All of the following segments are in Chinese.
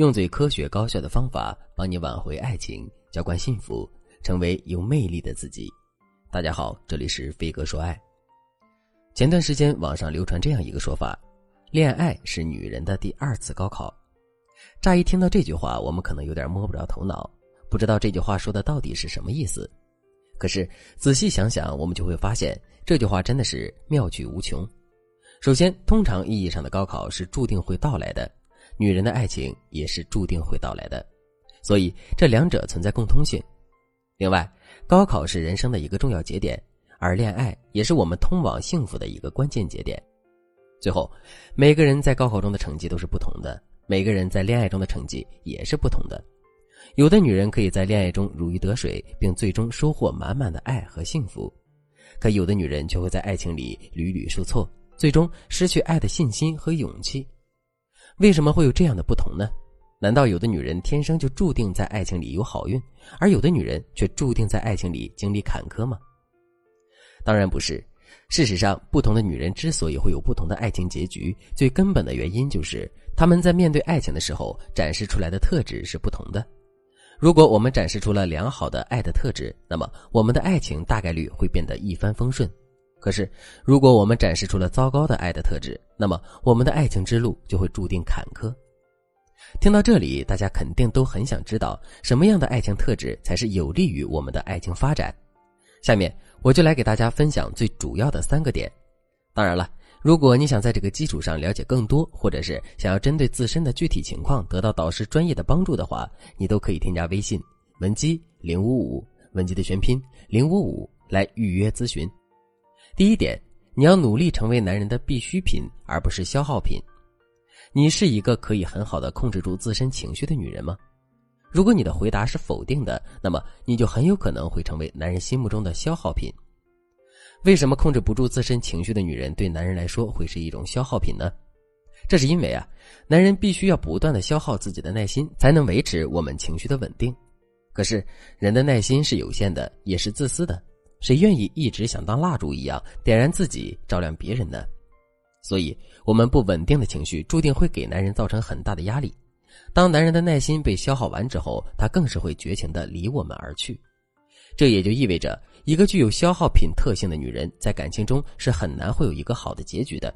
用最科学高效的方法帮你挽回爱情，浇灌幸福，成为有魅力的自己。大家好，这里是飞哥说爱。前段时间网上流传这样一个说法：恋爱是女人的第二次高考。乍一听到这句话，我们可能有点摸不着头脑，不知道这句话说的到底是什么意思。可是仔细想想，我们就会发现这句话真的是妙趣无穷。首先，通常意义上的高考是注定会到来的。女人的爱情也是注定会到来的，所以这两者存在共通性。另外，高考是人生的一个重要节点，而恋爱也是我们通往幸福的一个关键节点。最后，每个人在高考中的成绩都是不同的，每个人在恋爱中的成绩也是不同的。有的女人可以在恋爱中如鱼得水，并最终收获满满的爱和幸福，可有的女人却会在爱情里屡屡受挫，最终失去爱的信心和勇气。为什么会有这样的不同呢？难道有的女人天生就注定在爱情里有好运，而有的女人却注定在爱情里经历坎坷吗？当然不是。事实上，不同的女人之所以会有不同的爱情结局，最根本的原因就是她们在面对爱情的时候展示出来的特质是不同的。如果我们展示出了良好的爱的特质，那么我们的爱情大概率会变得一帆风顺。可是，如果我们展示出了糟糕的爱的特质，那么我们的爱情之路就会注定坎坷。听到这里，大家肯定都很想知道什么样的爱情特质才是有利于我们的爱情发展。下面我就来给大家分享最主要的三个点。当然了，如果你想在这个基础上了解更多，或者是想要针对自身的具体情况得到导师专业的帮助的话，你都可以添加微信文姬零五五，文姬的全拼零五五来预约咨询。第一点，你要努力成为男人的必需品，而不是消耗品。你是一个可以很好的控制住自身情绪的女人吗？如果你的回答是否定的，那么你就很有可能会成为男人心目中的消耗品。为什么控制不住自身情绪的女人对男人来说会是一种消耗品呢？这是因为啊，男人必须要不断的消耗自己的耐心，才能维持我们情绪的稳定。可是人的耐心是有限的，也是自私的。谁愿意一直想当蜡烛一样点燃自己照亮别人呢？所以，我们不稳定的情绪注定会给男人造成很大的压力。当男人的耐心被消耗完之后，他更是会绝情的离我们而去。这也就意味着，一个具有消耗品特性的女人在感情中是很难会有一个好的结局的。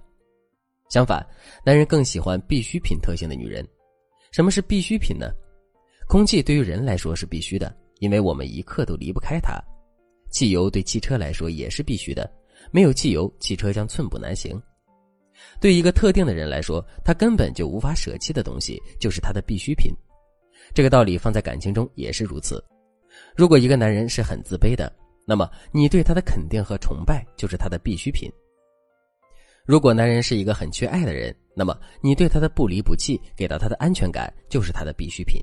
相反，男人更喜欢必需品特性的女人。什么是必需品呢？空气对于人来说是必须的，因为我们一刻都离不开它。汽油对汽车来说也是必须的，没有汽油，汽车将寸步难行。对一个特定的人来说，他根本就无法舍弃的东西就是他的必需品。这个道理放在感情中也是如此。如果一个男人是很自卑的，那么你对他的肯定和崇拜就是他的必需品。如果男人是一个很缺爱的人，那么你对他的不离不弃，给到他的安全感就是他的必需品。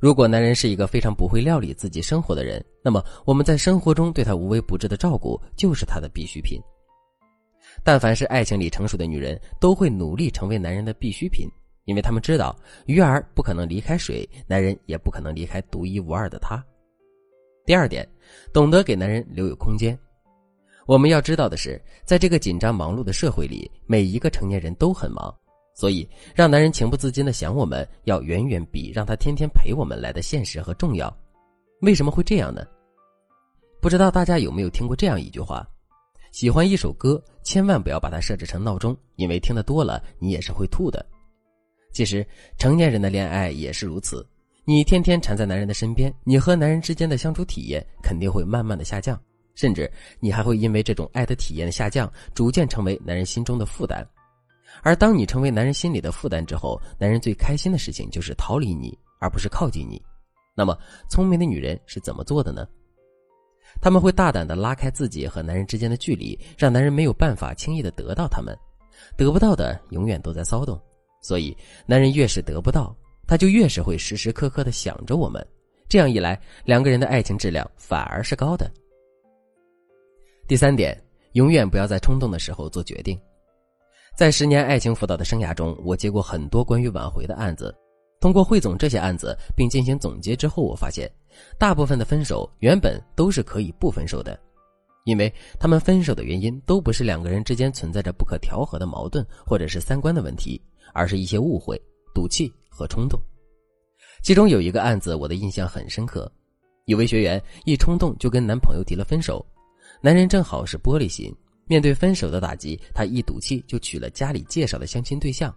如果男人是一个非常不会料理自己生活的人，那么我们在生活中对他无微不至的照顾就是他的必需品。但凡是爱情里成熟的女人，都会努力成为男人的必需品，因为他们知道鱼儿不可能离开水，男人也不可能离开独一无二的他。第二点，懂得给男人留有空间。我们要知道的是，在这个紧张忙碌的社会里，每一个成年人都很忙。所以，让男人情不自禁的想我们，要远远比让他天天陪我们来的现实和重要。为什么会这样呢？不知道大家有没有听过这样一句话：喜欢一首歌，千万不要把它设置成闹钟，因为听得多了，你也是会吐的。其实，成年人的恋爱也是如此。你天天缠在男人的身边，你和男人之间的相处体验肯定会慢慢的下降，甚至你还会因为这种爱的体验下降，逐渐成为男人心中的负担。而当你成为男人心里的负担之后，男人最开心的事情就是逃离你，而不是靠近你。那么，聪明的女人是怎么做的呢？他们会大胆的拉开自己和男人之间的距离，让男人没有办法轻易的得到他们，得不到的永远都在骚动。所以，男人越是得不到，他就越是会时时刻刻的想着我们。这样一来，两个人的爱情质量反而是高的。第三点，永远不要在冲动的时候做决定。在十年爱情辅导的生涯中，我接过很多关于挽回的案子。通过汇总这些案子并进行总结之后，我发现，大部分的分手原本都是可以不分手的，因为他们分手的原因都不是两个人之间存在着不可调和的矛盾或者是三观的问题，而是一些误会、赌气和冲动。其中有一个案子，我的印象很深刻。有位学员一冲动就跟男朋友提了分手，男人正好是玻璃心，面对分手的打击，他一赌气就娶了家里介绍的相亲对象。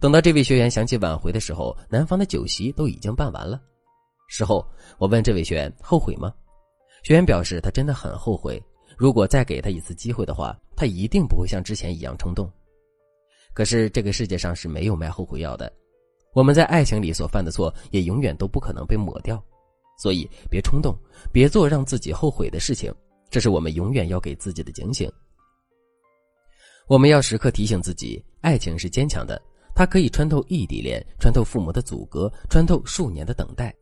等到这位学员想起挽回的时候，男方的酒席都已经办完了。事后我问这位学员后悔吗？学员表示他真的很后悔，如果再给他一次机会的话，他一定不会像之前一样冲动。可是这个世界上是没有卖后悔药的，我们在爱情里所犯的错也永远都不可能被抹掉，所以别冲动，别做让自己后悔的事情，这是我们永远要给自己的警醒。我们要时刻提醒自己，爱情是坚强的，它可以穿透异地恋，穿透父母的阻隔，穿透数年的等待。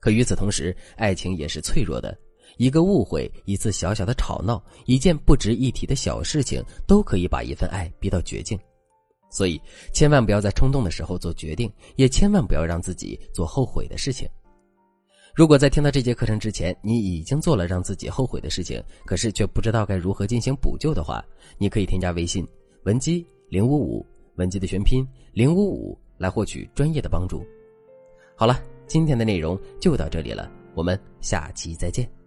可与此同时，爱情也是脆弱的，一个误会，一次小小的吵闹，一件不值一提的小事情，都可以把一份爱逼到绝境。所以，千万不要在冲动的时候做决定，也千万不要让自己做后悔的事情。如果在听到这节课程之前，你已经做了让自己后悔的事情，可是却不知道该如何进行补救的话，你可以添加微信文姬零五五，文姬的全拼零五五，来获取专业的帮助。好了，今天的内容就到这里了，我们下期再见。